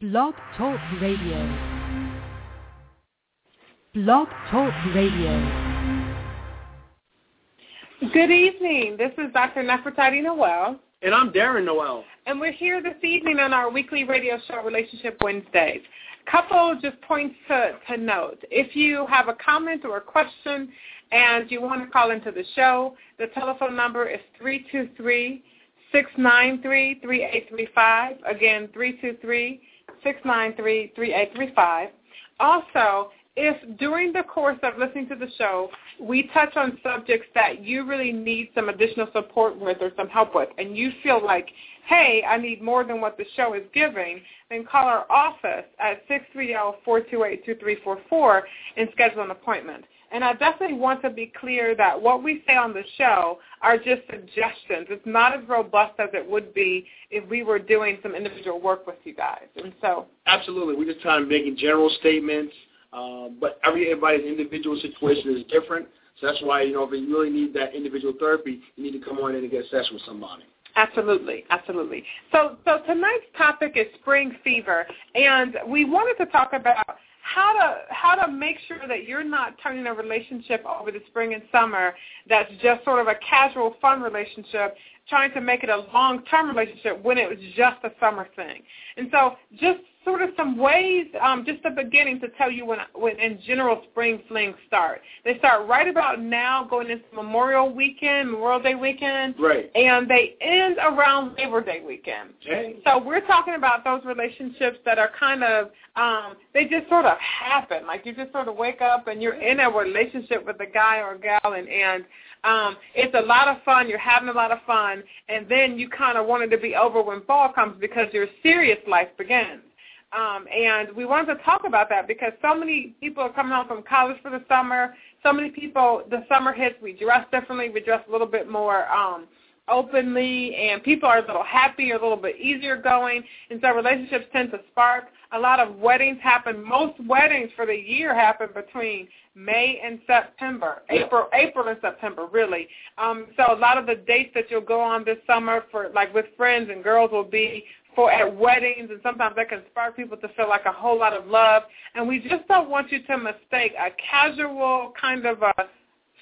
Blog Talk Radio. Blog Talk Radio. Good evening. This is Dr. Nefertiti Noel. And I'm Darren Noel. And we're here this evening on our weekly radio show, Relationship Wednesdays. Couple just points to, to note. If you have a comment or a question and you want to call into the show, the telephone number is 323 693 3835. Again, 323 693 3835. Also, if during the course of listening to the show, we touch on subjects that you really need some additional support with or some help with, and you feel like, hey, I need more than what the show is giving, then call our office at 630-428-2344 and schedule an appointment. And I definitely want to be clear that what we say on the show are just suggestions. It's not as robust as it would be if we were doing some individual work with you guys. And so, absolutely, we're just trying to make general statements. Um, but everybody's individual situation is different. So that's why, you know, if you really need that individual therapy, you need to come on in and get assessed with somebody. Absolutely, absolutely. So, so tonight's topic is spring fever, and we wanted to talk about how to how to make sure that you're not turning a relationship over the spring and summer that's just sort of a casual fun relationship trying to make it a long term relationship when it was just a summer thing. And so just sort of some ways, um, just the beginning to tell you when, when in general spring flings start. They start right about now, going into Memorial Weekend, Memorial Day weekend, right, and they end around Labor Day weekend. Okay. So we're talking about those relationships that are kind of um, they just sort of happen. Like you just sort of wake up and you're in a relationship with a guy or a gal, and and um, it's a lot of fun. You're having a lot of fun, and then you kind of want it to be over when fall comes because your serious life begins. Um, and we wanted to talk about that because so many people are coming home from college for the summer. So many people, the summer hits, we dress differently. We dress a little bit more um, openly, and people are a little happier, a little bit easier going. And so relationships tend to spark. A lot of weddings happen. Most weddings for the year happen between May and September, April, April and September, really. Um, so a lot of the dates that you'll go on this summer for, like with friends and girls, will be for at weddings, and sometimes that can spark people to feel like a whole lot of love. And we just don't want you to mistake a casual kind of a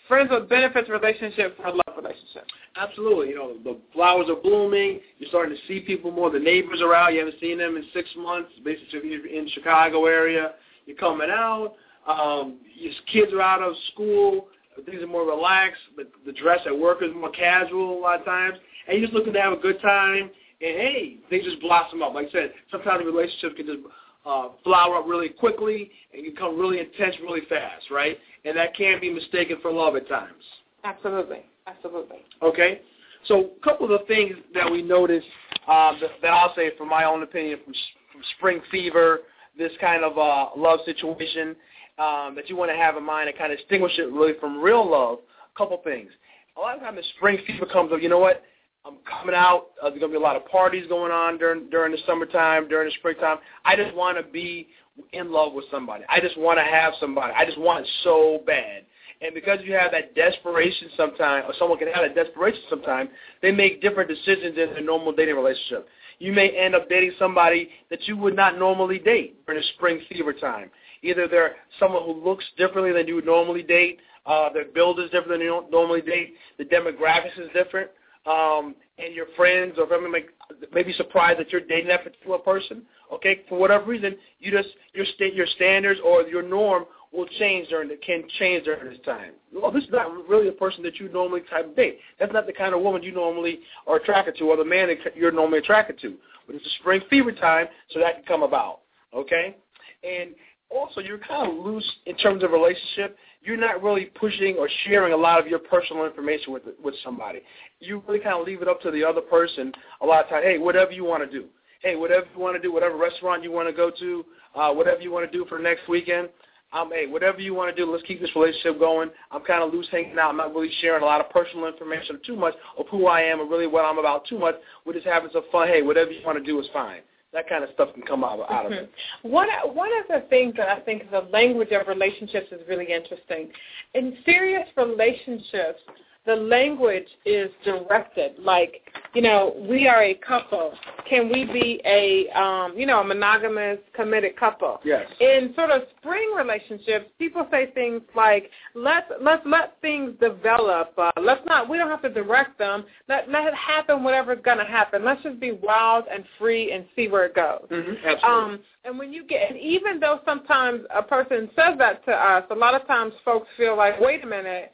friends with benefits relationship for a love relationship. Absolutely. You know, the flowers are blooming. You're starting to see people more. The neighbors are out. You haven't seen them in six months. Basically, you're in Chicago area, you're coming out. Um, your kids are out of school. Things are more relaxed. The, the dress at work is more casual a lot of times. And you're just looking to have a good time and hey, they just blossom up. Like I said, sometimes relationships can just uh, flower up really quickly and become really intense really fast, right? And that can be mistaken for love at times. Absolutely, absolutely. Okay, so a couple of the things that we noticed um, that, that I'll say, from my own opinion, from, from spring fever, this kind of uh, love situation um, that you want to have in mind and kind of distinguish it really from real love. A couple things. A lot of times, the spring fever comes up. You know what? I'm coming out. Uh, there's gonna be a lot of parties going on during during the summertime, during the springtime. I just want to be in love with somebody. I just want to have somebody. I just want it so bad. And because you have that desperation sometimes, or someone can have that desperation sometimes, they make different decisions in their normal dating relationship. You may end up dating somebody that you would not normally date during the spring fever time. Either they're someone who looks differently than you would normally date, uh, their build is different than you normally date, the demographics is different um, and your friends or family may, may be surprised that you're dating that particular person. Okay, for whatever reason, you just your sta- your standards or your norm will change during the, can change during this time. Well, this is not really a person that you normally type of date. That's not the kind of woman you normally are attracted to, or the man that you're normally attracted to. But it's a spring fever time, so that can come about. Okay, and also you're kind of loose in terms of relationship you're not really pushing or sharing a lot of your personal information with with somebody. You really kind of leave it up to the other person a lot of times. Hey, whatever you want to do. Hey, whatever you want to do, whatever restaurant you want to go to, uh, whatever you want to do for next weekend. Um, hey, whatever you want to do, let's keep this relationship going. I'm kind of loose hanging out. I'm not really sharing a lot of personal information too much of who I am or really what I'm about too much. We're just having some fun. Hey, whatever you want to do is fine that kind of stuff can come out, out of it. Mm-hmm. One one of the things that I think the language of relationships is really interesting. In serious relationships, the language is directed. Like, you know, we are a couple. Can we be a, um, you know, a monogamous, committed couple? Yes. In sort of spring relationships, people say things like, "Let's let's let things develop. Uh, let's not. We don't have to direct them. Let let it happen. Whatever's gonna happen. Let's just be wild and free and see where it goes." Mm-hmm. Absolutely. Um, and when you get, and even though sometimes a person says that to us, a lot of times folks feel like, wait a minute,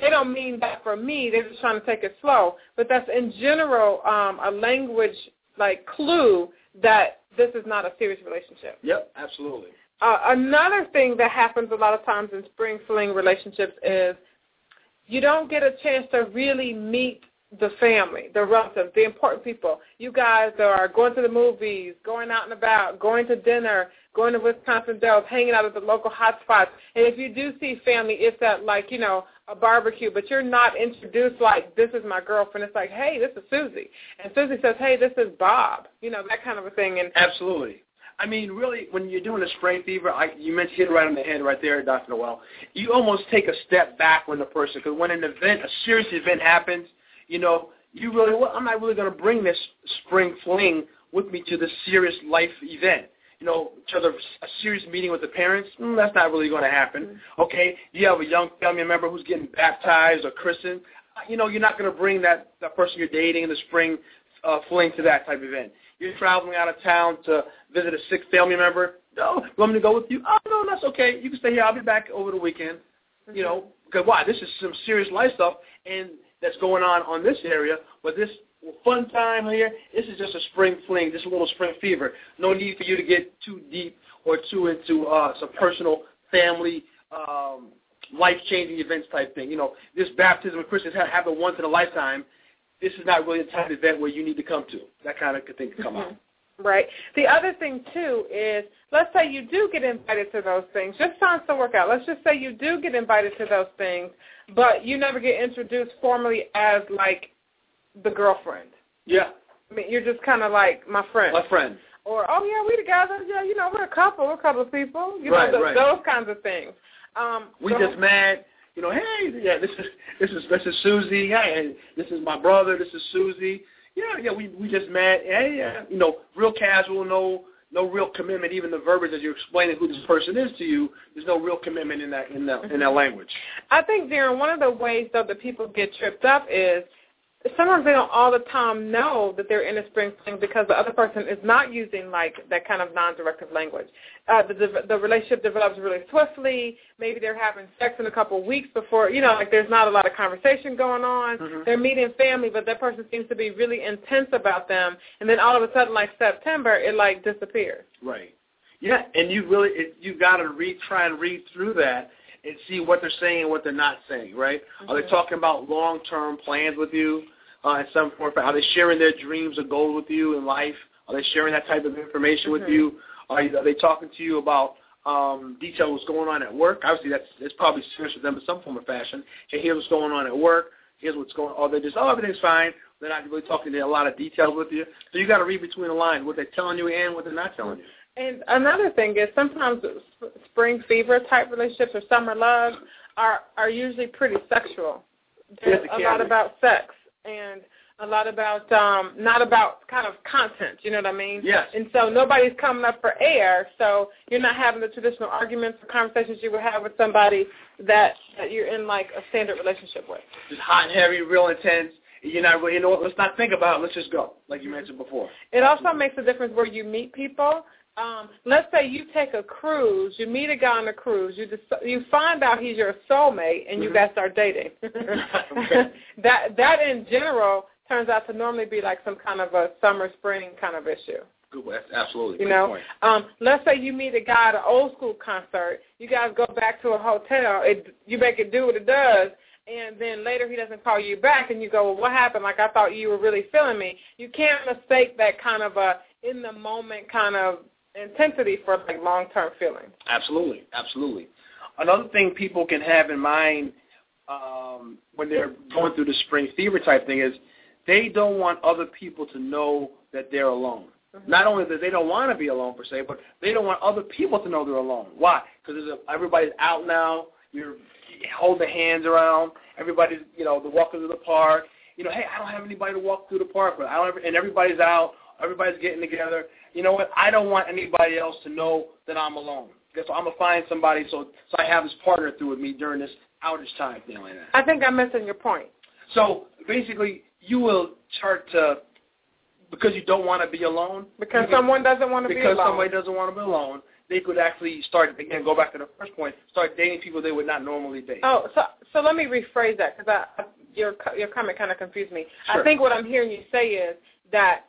they don't mean that for me. They're just trying to take it slow. But that's in general um, a language like clue that this is not a serious relationship. Yep, absolutely. Uh, another thing that happens a lot of times in spring fling relationships is you don't get a chance to really meet the family, the relatives, the important people. You guys are going to the movies, going out and about, going to dinner, going to Wisconsin Dells, hanging out at the local hot spots. And if you do see family, it's at like, you know, a barbecue, but you're not introduced like, this is my girlfriend. It's like, hey, this is Susie. And Susie says, hey, this is Bob. You know, that kind of a thing. And Absolutely. I mean, really, when you're doing a spring fever, I, you mentioned it right on the head right there, Dr. Noel. You almost take a step back when the person, because when an event, a serious event happens, you know, you really, well, I'm not really going to bring this spring fling with me to this serious life event. You know, to the, a serious meeting with the parents, mm, that's not really going to happen. Mm-hmm. Okay, you have a young family member who's getting baptized or christened. You know, you're not going to bring that, that person you're dating in the spring uh, fling to that type of event. You're traveling out of town to visit a sick family member. No, you want me to go with you? Oh, no, that's okay. You can stay here. I'll be back over the weekend. Mm-hmm. You know, because why? This is some serious life stuff, and that's going on on this area. But this fun time here, this is just a spring fling, just a little spring fever. No need for you to get too deep or too into uh, some personal family um, life-changing events type thing. You know, this baptism of Christians happen once in a lifetime. This is not really a type of event where you need to come to. That kind of thing can come mm-hmm. out. Right. The other thing too is, let's say you do get invited to those things. Just trying to work out. Let's just say you do get invited to those things, but you never get introduced formally as like the girlfriend. Yeah. I mean, you're just kind of like my friend. My friend. Or oh yeah, we together. Yeah, you know, we're a couple. We're a couple of people. You right, know, right. those kinds of things. Um, we so, just mad. You know, hey, yeah, this is this is this is Susie. Hey, this is my brother. This is Susie. Yeah, yeah, we we just mad. Hey, yeah, you know, real casual. No no real commitment. Even the verbiage as you're explaining who this person is to you, there's no real commitment in that in that in that language. I think, Darren, one of the ways though that people get tripped up is sometimes they don't all the time know that they're in a spring fling because the other person is not using like that kind of non-directive language. Uh, the, the relationship develops really swiftly. Maybe they're having sex in a couple of weeks before, you know, like there's not a lot of conversation going on. Mm-hmm. They're meeting family, but that person seems to be really intense about them. And then all of a sudden, like September, it like disappears. Right. Yeah, and you really it, you got to read, try and read through that and see what they're saying and what they're not saying, right? Mm-hmm. Are they talking about long-term plans with you uh, in some form? Are they sharing their dreams or goals with you in life? Are they sharing that type of information mm-hmm. with you? Are, you, are they talking to you about um, detail what's going on at work? Obviously, that's it's probably serious for them in some form or fashion. Hey, here's what's going on at work. Here's what's going on. Or they just, oh, everything's fine. They're not really talking to a lot of details with you. So you got to read between the lines what they're telling you and what they're not telling you. And another thing is sometimes spring fever type relationships or summer love are are usually pretty sexual. There's a lot about sex and a lot about um not about kind of content, you know what I mean? Yes. And so nobody's coming up for air, so you're not having the traditional arguments or conversations you would have with somebody that that you're in like a standard relationship with. Just hot and heavy, real intense. You're not really, you know what, let's not think about it, let's just go, like you mentioned before. It also makes a difference where you meet people um, let's say you take a cruise, you meet a guy on a cruise, you dec- you find out he's your soulmate, and you Mhm. guys start dating. Okay. That that in general turns out to normally be like some kind of a summer spring kind of issue. Good, that's absolutely. You know, um, let's say you meet a guy at an old school concert. You guys go back to a hotel. It you make it do what it does, and then later he doesn't call you back, and you go, well, what happened? Like I thought you were really feeling me. You can't mistake that kind of a in the moment kind of intensity for like long term feeling. Absolutely, absolutely. Another thing people can have in mind um, when they're going through the spring fever type thing is they don't want other people to know that they're alone. Mm-hmm. Not only that they don't want to be alone per se, but they don't want other people to know they're alone. Why? Because everybody's out now. You're holding hands around. Everybody's, you know, the walking through the park. You know, hey, I don't have anybody to walk through the park with. I don't, have, and everybody's out. Everybody's getting together. You know what? I don't want anybody else to know that I'm alone. So I'm gonna find somebody so so I have this partner through with me during this outage time thing like that. I think I'm missing your point. So basically, you will start to because you don't want to be alone. Because someone doesn't want to be alone. Because somebody doesn't want to be alone. They could actually start again. Go back to the first point. Start dating people they would not normally date. Oh, so so let me rephrase that because I, your your comment kind of confused me. Sure. I think what I'm hearing you say is that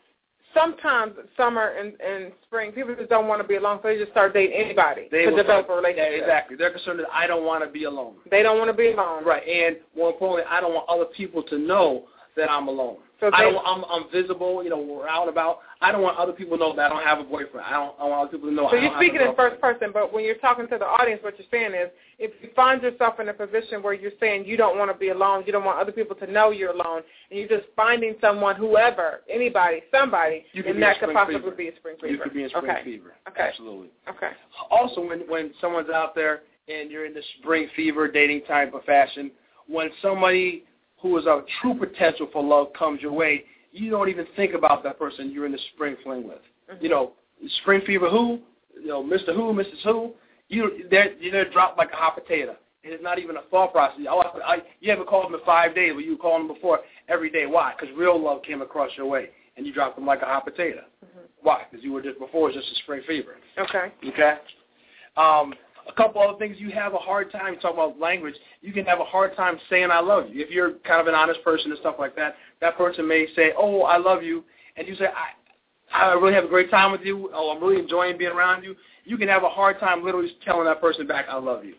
sometimes summer and, and spring, people just don't want to be alone, so they just start dating anybody they to develop start, a relationship. Yeah, exactly. They're concerned that I don't want to be alone. They don't want to be alone. Right, and more importantly, I don't want other people to know that I'm alone. So I don't, I'm, I'm visible. You know, we're out about. I don't want other people to know that I don't have a boyfriend. I don't. I want other people to know. So you're don't have a speaking in first person, but when you're talking to the audience, what you're saying is, if you find yourself in a position where you're saying you don't want to be alone, you don't want other people to know you're alone, and you're just finding someone, whoever, anybody, somebody, You and that could possibly fever. be a spring fever. You could be in spring okay. fever. Okay. Absolutely. Okay. Also, when when someone's out there and you're in the spring fever dating type of fashion, when somebody who is a true potential for love comes your way, you don't even think about that person you're in the spring fling with. Mhm. You know, spring fever who, you know, Mr. Who, Mrs. Who, you they're they're dropped like a hot potato. And it's not even a thought process. Oh, I, I, you haven't called them in five days, but you called them before every day. Why? Because real love came across your way, and you dropped them like a hot potato. Mhm. Why? Because you were just before it was just a spring fever. Okay. Okay. Um, a couple other things you have a hard time. You talk about language. You can have a hard time saying "I love you" if you're kind of an honest person and stuff like that. That person may say, "Oh, I love you," and you say, "I, I really have a great time with you. Oh, I'm really enjoying being around you." You can have a hard time literally telling that person back, "I love you,"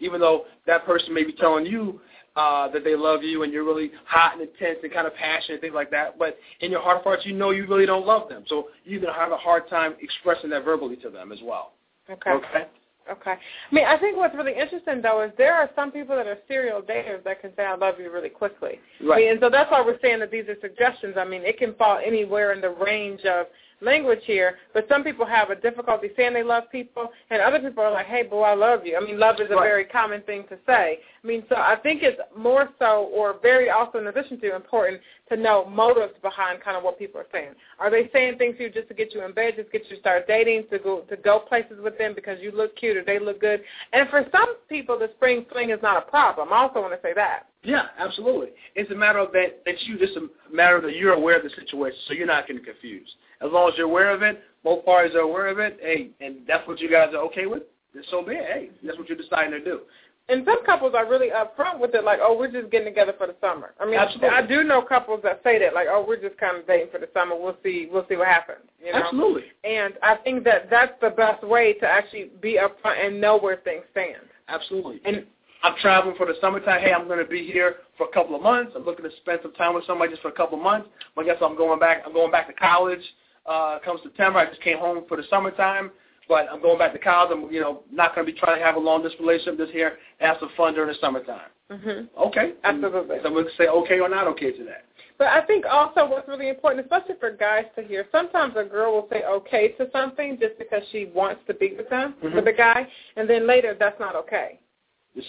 even though that person may be telling you uh, that they love you and you're really hot and intense and kind of passionate, things like that. But in your heart of hearts, you know you really don't love them. So you're going to have a hard time expressing that verbally to them as well. Okay. Okay? Okay. I mean, I think what's really interesting though is there are some people that are serial daters that can say "I love you" really quickly. I Right. mean, and so that's why we're saying that these are suggestions. I mean, it can fall anywhere in the range of language here, but some people have a difficulty saying they love people, and other people are like, "Hey, boy, I love you." I mean, love is a Right. very common thing to say. I mean, so I think it's more so, or very also in addition to important, to know motives behind kind of what people are saying. Are they saying things to you just to get you in bed, just to get you to start dating, to go to go places with them because you look cute or they look good? And for some people, the spring fling is not a problem. I also want to say that. Yeah, absolutely. It's a matter of that that you just a matter of that you're aware of the situation, so you're not getting confused. As long as you're aware of it, both parties are aware of it. Hey, and that's what you guys are okay with. Then so be it. Hey, that's what you're deciding to do. And some couples are really upfront with it, like, oh, we're just getting together for the summer. I mean, Absolutely. I do know couples that say that, like, oh, we're just kind of dating for the summer. We'll see, we'll see what happens. You know? Absolutely, And I think that that's the best way to actually be upfront and know where things stand. absolutely. And I'm traveling for the summertime. Hey, I'm going to be here for a couple of months. I'm looking to spend some time with somebody just for a couple of months. But I guess I'm going back. I'm going back to college. Uh, come September, I just came home for the summertime. But I'm going back to college. I'm, you know, not going to be trying to have a long distance relationship. Just here, have some fun during the summertime. hmm Okay. Absolutely. So I'm going to say okay or not okay to that. But I think also what's really important, especially for guys to hear, sometimes a girl will say okay to something just because she wants to be with them, Mhm. with a guy, and then later that's not okay.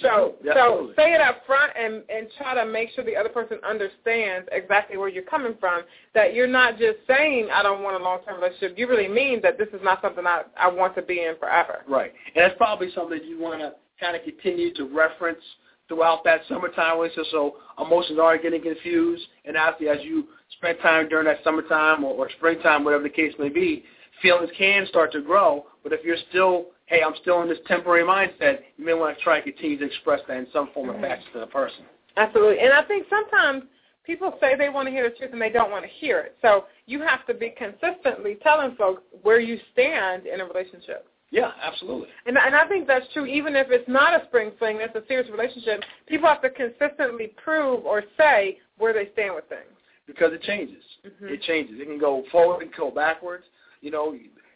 So so say it up front and and try to make sure the other person understands exactly where you're coming from. That you're not just saying I don't want a long term relationship. You really mean that this is not something I I want to be in forever. Right. And that's probably something that you want to kind of continue to reference throughout that summertime relationship so emotions aren't getting confused. And actually, as you spend time during that summertime or, or springtime, whatever the case may be, feelings can start to grow. But if you're still, hey, I'm still in this temporary mindset, you may want to try and continue to express that in some form of Mhm. fashion to the person. Absolutely. And I think sometimes people say they want to hear the truth and they don't want to hear it. So you have to be consistently telling folks where you stand in a relationship. Yeah, absolutely. And, and I think that's true even if it's not a spring fling, that's a serious relationship. People have to consistently prove or say where they stand with things. Because it changes. Mhm. It changes. It can go forward and go backwards. You know,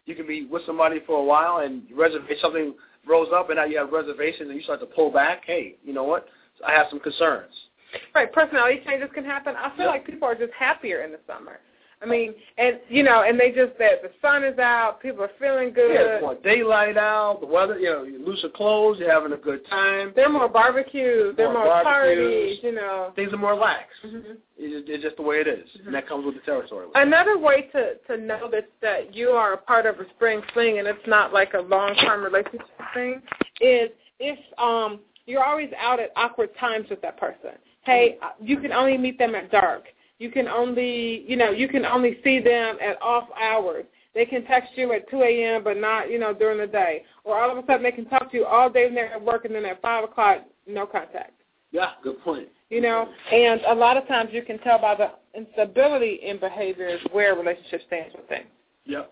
you, can be with somebody for a while and reserve something rose up and now you have reservations and you start to pull back. Hey, you know what? I have some concerns. Right, personality changes can happen. I feel Yep. like people are just happier in the summer. I mean, and you know, and they just that the sun is out, people are feeling good. Yeah, it's more daylight out, the weather, you know, you looser clothes, you're having a good time. They're more barbecues, they're More more, parties, you know. Things are more lax. Mhm. It's, it's just the way it is, and that comes with the territory. Another way to to know that that you are a part of a spring fling and it's not like a long term relationship thing is if um you're always out at awkward times with that person. Hey, uh, you can only meet them at dark. You can only you know you can only see them at off hours. They can text you at 2 a.m. but not you know during the day. Or all of a sudden they can talk to you all day when they're at work and then at five o'clock no contact. Yeah, good point. You know, and a lot of times you can tell by the instability in behaviors where a relationship stands with things. Yep.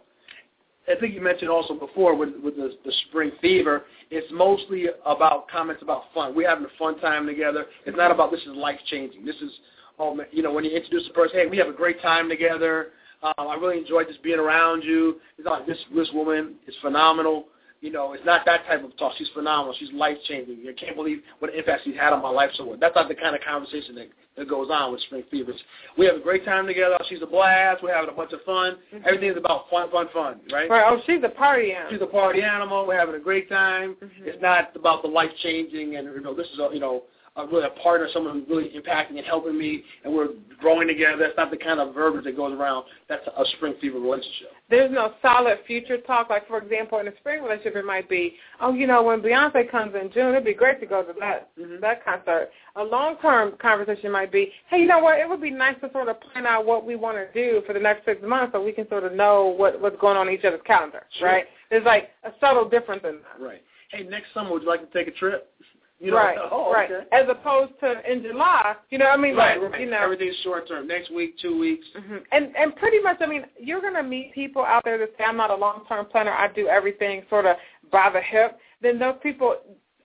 I think you mentioned also before with with the, the spring fever, it's mostly about comments about fun. We're having a fun time together. It's not about this is life changing. This is, oh, man, you know, when you introduce a person, hey, we have a great time together. Um, I really enjoyed just being around you. It's not like this this woman is phenomenal. You know, it's not that type of talk. She's phenomenal. She's life changing. I can't believe what impact she's had on my life. So well. that's not the kind of conversation that, that goes on with spring fever. It's, we have a great time together. She's a blast. We're having a bunch of fun. Everything's about fun, fun, fun, right? Right. Oh, she's a party animal. She's a party animal. We're having a great time. It's not about the life changing and you know this is a you know a really a partner, someone who's really impacting and helping me, and we're growing together. That's not the kind of verbiage that goes around. That's a spring fever relationship. There's no solid future talk. Like for example, in a spring relationship, it might be, oh, you know, when Beyonce comes in June, it'd be great to go to that mm-hmm. that concert. A long term conversation might be, hey, you know what? It would be nice to sort of plan out what we want to do for the next six months, so we can sort of know what what's going on in each other's calendar, Sure. right? There's like a subtle difference in that. Right. Hey, next summer, would you like to take a trip? You know, right, oh, right. okay. As opposed to in July, you know, I mean, Right, like, right. you know, Everything's short term. Next week, two weeks. hmm And and pretty much, I mean, you're gonna meet people out there that say, "I'm not a long term planner. I do everything sort of by the hip." Then those people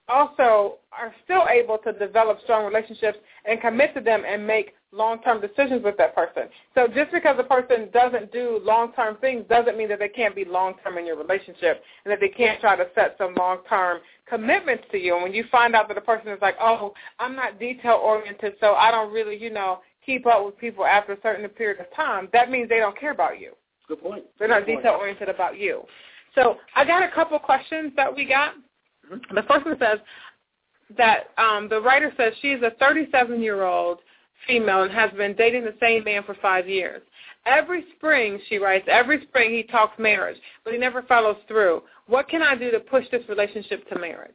also are still able to develop strong relationships and commit to them and make long term decisions with that person. So just because a person doesn't do long term things doesn't mean that they can't be long term in your relationship and that they can't try to set some long term commitments to you. And when you find out that a person is like, "Oh, I'm not detail oriented, so I don't really, you know." keep up with people after a certain period of time, that means they don't care about you. Good point. They're not Good detail oriented about you. So I got a couple questions that we got. Mhm. The first one says that um, the writer says she's a 37 year old female and has been dating the same man for five years. Every spring, she writes, every spring he talks marriage, but he never follows through. What can I do to push this relationship to marriage?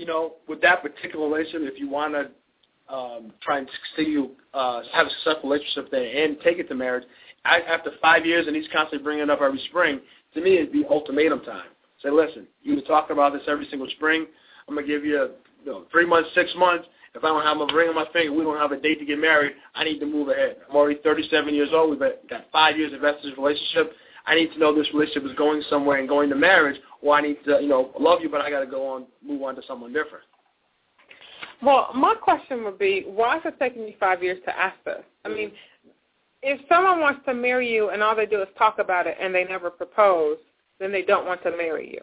you know, with that particular relationship, if you want to um, try and continue uh, have a successful relationship there and take it to marriage, I, after five years and he's constantly bringing it up every spring, to me it'd be ultimatum time. Say, listen, you've been talking about this every single spring. I'm gonna give you, you know, three months, six months. If I don't have a ring on my finger, we don't have a date to get married. I need to move ahead. I'm already 37 years old. We've got five years invested in this relationship. I need to know this relationship is going somewhere and going to marriage, or I need to, you know, love you, but I got to go on, move on to someone different. Well, my question would be, why is it taking you five years to ask this? I mean, if someone wants to marry you and all they do is talk about it and they never propose, then they don't want to marry you.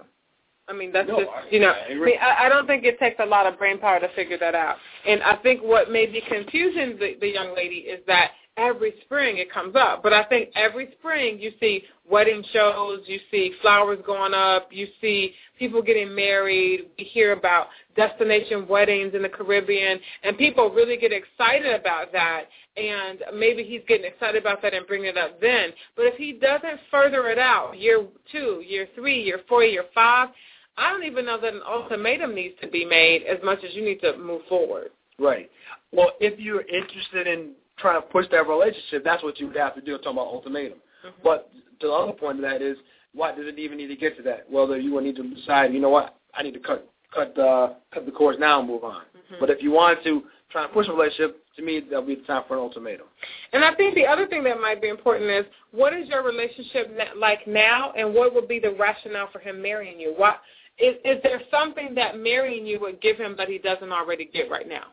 I mean, that's No, just, I- you know, I I, mean, I, I don't think it takes a lot of brain power to figure that out. And I think what may be confusing the, the young lady is that every spring it comes up. But I think every spring you see wedding shows, you see flowers going up, you see people getting married, we hear about destination weddings in the Caribbean, and people really get excited about that. And maybe he's getting excited about that and bringing it up then. But if he doesn't further it out, year two, year three, year four, year five, I don't even know that an ultimatum needs to be made as much as you need to move forward. Right. Well, if you're interested in trying to push that relationship, that's what you would have to do. I'm Talking about ultimatum. Mm-hmm. But the other point of that is, why does it even need to get to that? Well, you would need to decide. You know what? I need to cut cut the cut the course now and move on. Mm-hmm. But if you want to try and push a relationship, to me, that'll be the time for an ultimatum. And I think the other thing that might be important is what is your relationship like now, and what would be the rationale for him marrying you? What is is there something that marrying you would give him that he doesn't already get right now?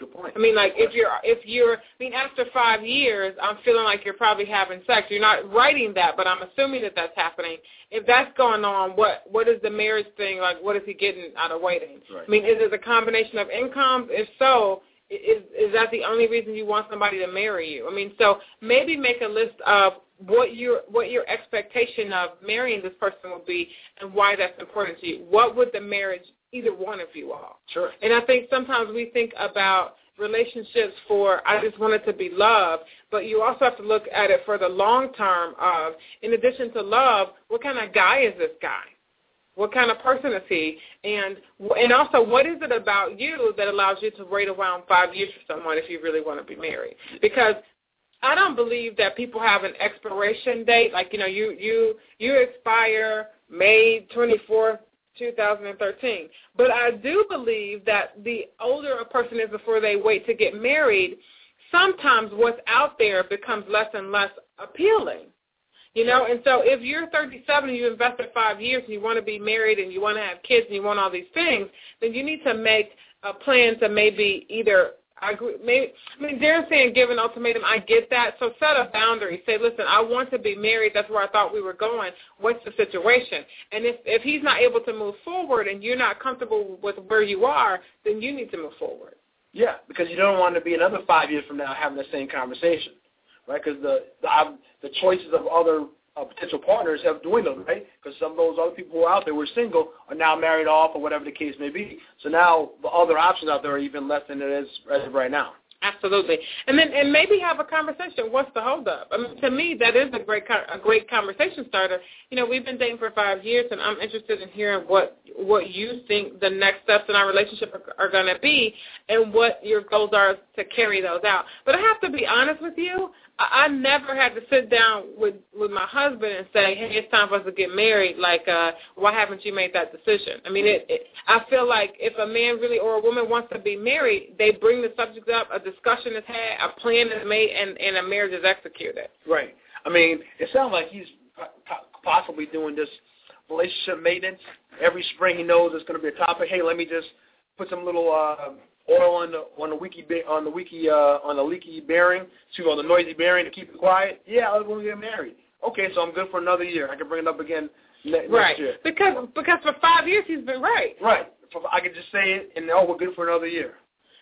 Good point. I mean, like if you're if you're, I mean, after five years, I'm feeling like you're probably having sex. You're not writing that, but I'm assuming that that's happening. If that's going on, what what is the marriage thing like? What is he getting out of waiting? Right. I mean, is it a combination of incomes? If so, is is that the only reason you want somebody to marry you? I mean, so maybe make a list of what your what your expectation of marrying this person will be and why that's important to you. What would the marriage either one of you all? Sure. And I think sometimes we think about relationships for I just want it to be love, but you also have to look at it for the long term of in addition to love, what kind of guy is this guy? What kind of person is he? And and also, what is it about you that allows you to wait around five years for someone if you really want to be married? Because I don't believe that people have an expiration date. Like you know, you you you expire May twenty fourth, 2013. But I do believe that the older a person is before they wait to get married, sometimes what's out there becomes less and less appealing. You know, and so if you're 37 and you invested five years and you want to be married and you want to have kids and you want all these things, then you need to make uh, a plan to maybe either I agree. Maybe, I mean, they're saying give an ultimatum. I get that. So set a boundary. Say, listen, I want to be married. That's where I thought we were going. What's the situation? And if if he's not able to move forward and you're not comfortable with where you are, then you need to move forward. Yeah, because you don't want to be another five years from now having the same conversation, right? Because the the, the choices of other uh, potential partners have dwindled, right? Because some of those other people who are out there were single are now married off or whatever the case may be. So now the other options out there are even less than it is as of right now. Absolutely, and then and maybe have a conversation. What's the holdup? I mean, to me, that is a great a great conversation starter. You know, we've been dating for five years, and I'm interested in hearing what what you think the next steps in our relationship are, are going to be, and what your goals are to carry those out. But I have to be honest with you. I, never had to sit down with with my husband and say, "Hey, it's time for us to get married." Like, uh, why haven't you made that decision? I mean, it, it. I feel like if a man really or a woman wants to be married, they bring the subject up, a discussion is had, a plan is made, and and a marriage is executed. Right. I mean, it sounds like he's possibly doing this relationship maintenance. Every spring he knows it's going to be a topic. Hey, let me just put some little uh, oil on the on the wiki on the wiki uh, on the leaky bearing, excuse me, on the noisy bearing to keep it quiet. Yeah, I was going to get married. Okay, so I'm good for another year. I can bring it up again ne- right. next year. Because because for five years he's been right. Right. I could just say it, and oh, we're good for another year.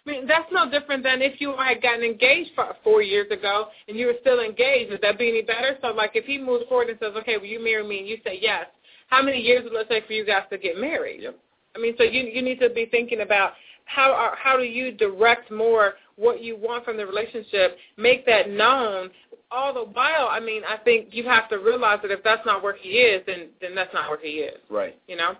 I mean, that's no different than if you had gotten engaged for four years ago and you were still engaged. Would that be any better? So, like, if he moves forward and says, "Okay, will you marry me?" and you say yes, how many years will it take for you guys to get married? Yep. I mean, so you you need to be thinking about how are, how do you direct more what you want from the relationship, make that known. All the while, I mean, I think you have to realize that if that's not where he is, then then that's not where he is. Right. You know.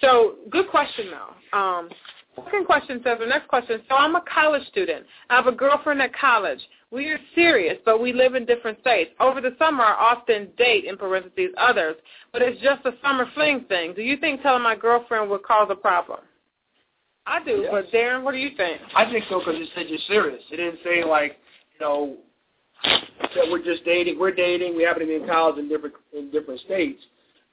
So good question though. Um, Second question says, the next question, so I'm a college student. I have a girlfriend at college. We are serious, but we live in different states. Over the summer, I often date, in parentheses, others, but it's just a summer fling thing. Do you think telling my girlfriend would cause a problem? I do, yes. but Darren, what do you think? I think so because you said you're serious. It didn't say like, you know, that we're just dating. We're dating. We happen to be in college in different in different states,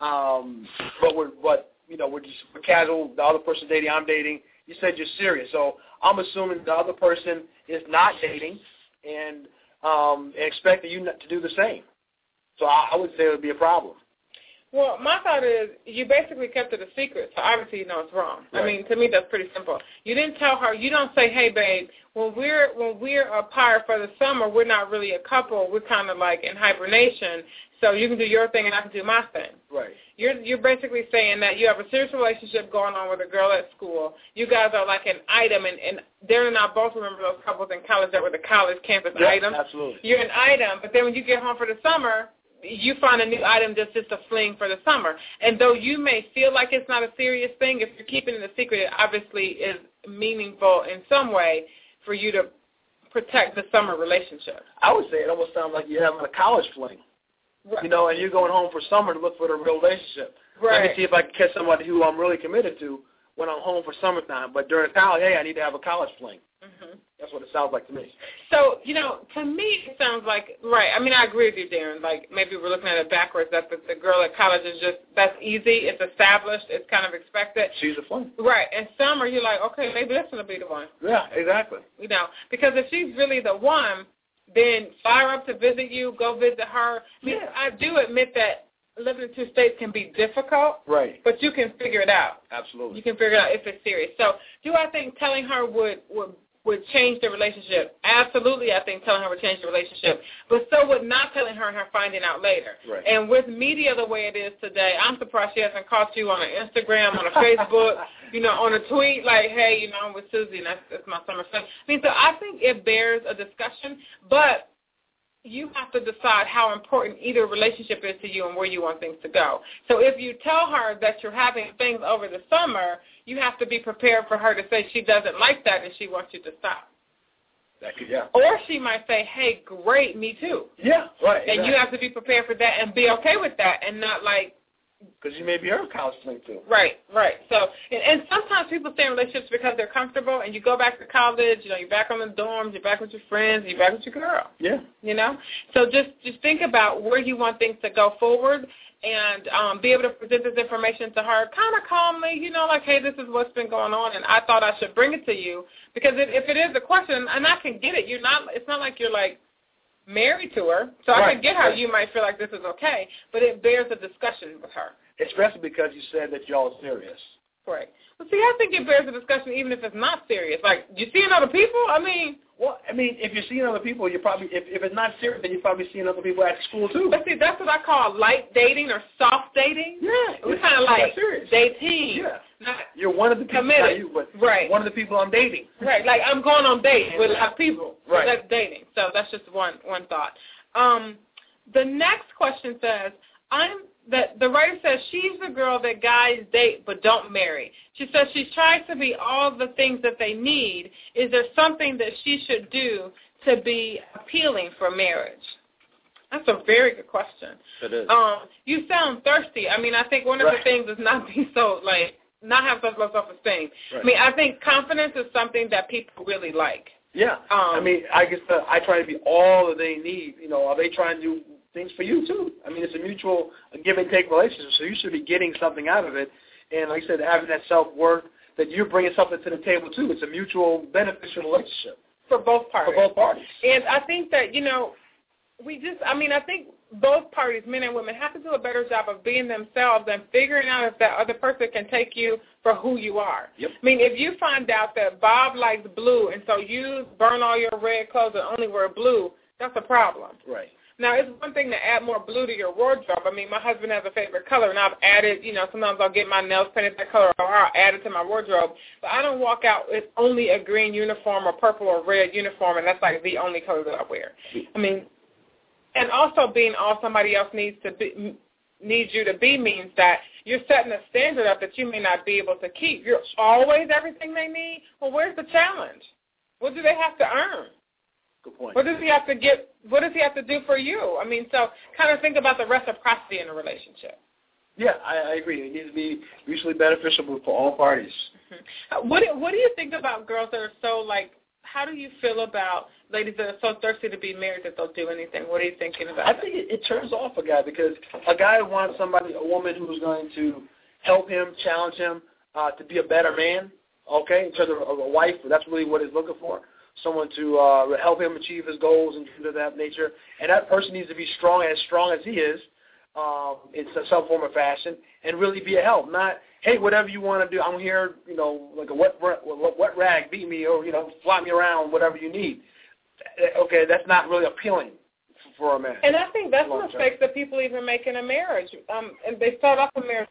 um, but we're but you know we're just we're casual. The other person dating, I'm dating you said you're serious. So I'm assuming the other person is not dating and um, expecting you to do the same. So I, I would say it would be a problem. Well, my thought is you basically kept it a secret, so obviously you know it's wrong. Right. I mean, to me that's pretty simple. You didn't tell her. You don't say, "Hey, babe, when we're when we're apart for the summer, we're not really a couple. We're kind of like in hibernation. So you can do your thing and I can do my thing." Right. You're you're basically saying that you have a serious relationship going on with a girl at school. You guys are like an item, and and Darren and I both remember those couples in college that were the college campus yeah, items. Absolutely. You're an item, but then when you get home for the summer, you find a new item that's just a fling for the summer. And though you may feel like it's not a serious thing, if you're keeping it a secret, it obviously is meaningful in some way for you to protect the summer relationship. I would say it almost sounds like you're having a college fling. Right. You know, and you're going home for summer to look for the real relationship. Right. Let me see if I can catch somebody who I'm really committed to when I'm home for summertime. But during college, hey, I need to have a college fling. Mm-hmm. That's what it sounds like to me. So, you know, to me it sounds like, right, I mean, I agree with you, Darren. Like, maybe we're looking at it backwards, that the, the girl at college is just, that's easy, it's established, it's kind of expected. She's a fling. Right, and summer, you're like, okay, maybe that's going to be the one. Yeah, exactly. You know, because if she's really the one, then fire up to visit you, go visit her. I, mean, Yeah. I do admit that living in two states can be difficult, Right. but you can figure it out. Absolutely. You can figure it out if it's serious. So, do I think telling her would would would change the relationship. Absolutely, I think telling her would change the relationship. But so would not telling her and her finding out later. Right. And with media the way it is today, I'm surprised she hasn't caught you on an Instagram, on a Facebook, you know, on a tweet like, hey, you know, I'm with Susie and that's, that's my summer friend. I mean, so I think it bears a discussion, but you have to decide how important either relationship is to you and where you want things to go. So if you tell her that you're having things over the summer, you have to be prepared for her to say she doesn't like that and she wants you to stop. That could, yeah. Or she might say, hey, great, me too. Yeah, right. And you have to be prepared for that and be okay with that and not like, because you may be her counseling too. Right, right. So, and, and sometimes people stay in relationships because they're comfortable, and you go back to college. You know, you're back on the dorms, you're back with your friends, you're back with your girl. Yeah. You know, so just just think about where you want things to go forward, and um, be able to present this information to her kind of calmly. You know, like, hey, this is what's been going on, and I thought I should bring it to you because if, if it is a question, and I can get it, you're not. It's not like you're like married to her, so right. I can get how you might feel like this is okay, but it bears a discussion with her. Especially because you said that y'all are serious. Right. Well, see, I think it bears a discussion even if it's not serious. Like, you seeing other people? I mean, well, I mean, if you're seeing other people, you're probably if, if it's not serious, then you're probably seeing other people at school too. But see, that's what I call light dating or soft dating. Yeah, we kind of like dating. Yeah, not you're one of the people. committed. Not you, but right. one of the people I'm dating. Right, like I'm going on dates with a lot of people. Right, so that's dating. So that's just one one thought. Um, the next question says, I'm that the writer says she's the girl that guys date but don't marry. She says she's trying to be all the things that they need. Is there something that she should do to be appealing for marriage? That's a very good question. It is. Um, you sound thirsty. I mean, I think one of right. the things is not be so like not have such low self-esteem. Right. I mean, I think confidence is something that people really like. Yeah. Um, I mean, I guess uh, I try to be all that they need. You know, are they trying to do things for you too? I mean, it's a mutual give and take relationship, so you should be getting something out of it. And like I said, having that self worth that you're bringing something to the table too. It's a mutual beneficial relationship for both parties. For both parties. And I think that you know, we just, I mean, I think both parties, men and women, have to do a better job of being themselves and figuring out if that other person can take you for who you are. Yep. I mean, if you find out that Bob likes blue and so you burn all your red clothes and only wear blue, that's a problem. Right. Now, it's one thing to add more blue to your wardrobe. I mean, my husband has a favorite color, and I've added, you know, sometimes I'll get my nails painted that color, or I'll add it to my wardrobe. But I don't walk out with only a green uniform or purple or red uniform, and that's like the only color that I wear. I mean, and also being all somebody else needs to be needs you to be means that you're setting a standard up that you may not be able to keep. You're always everything they need. Well, where's the challenge? What do they have to earn? Good point. What does he have to get? What does he have to do for you? I mean, so kind of think about the reciprocity in a relationship. Yeah, I, I agree. It needs to be mutually beneficial for all parties. Mm-hmm. What What do you think about girls that are so like? How do you feel about ladies that are so thirsty to be married that they'll do anything? What are you thinking about? I think it, it turns off a guy because a guy wants somebody, a woman who's going to help him, challenge him uh, to be a better man. Okay, in terms of, of a wife, that's really what he's looking for. Someone to uh, help him achieve his goals and things of that nature. And that person needs to be strong, as strong as he is, um, in some form or fashion, and really be a help. Not, hey, whatever you want to do, I'm here, you know, like a wet, wet, wet rag, beat me, or you know, flop me around, whatever you need. Okay, that's not really appealing for a man. And I think that's a mistake that people even make in a marriage. Um, and they start off a marriage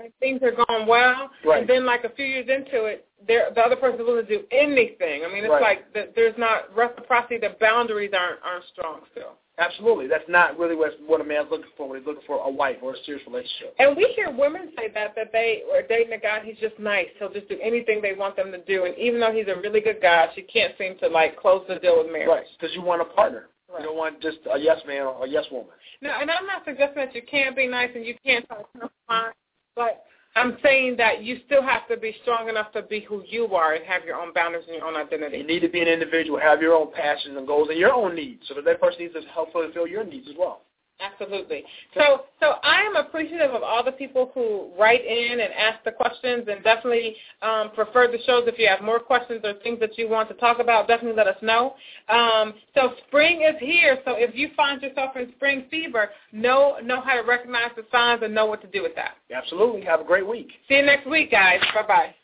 and things are going well, right. and then like a few years into it, they're, the other person's willing to do anything. I mean, it's right. like the, there's not reciprocity. The boundaries aren't aren't strong still. Absolutely, that's not really what what a man's looking for when he's looking for a wife or a serious relationship. And we hear women say that that they are dating a guy. He's just nice. He'll just do anything they want them to do. And even though he's a really good guy, she can't seem to like close the deal with marriage. Right, because you want a partner. Right. You don't want just a yes man or a yes woman. No, and I'm not suggesting that you can't be nice and you can't talk fine, but I'm saying that you still have to be strong enough to be who you are and have your own boundaries and your own identity. You need to be an individual, have your own passions and goals and your own needs, so that that person needs to help fulfill your needs as well. Absolutely. So, so I am appreciative of all the people who write in and ask the questions, and definitely um, for further shows, if you have more questions or things that you want to talk about, definitely let us know. Um, so, spring is here. So, if you find yourself in spring fever, know know how to recognize the signs and know what to do with that. Absolutely. Have a great week. See you next week, guys. Bye bye.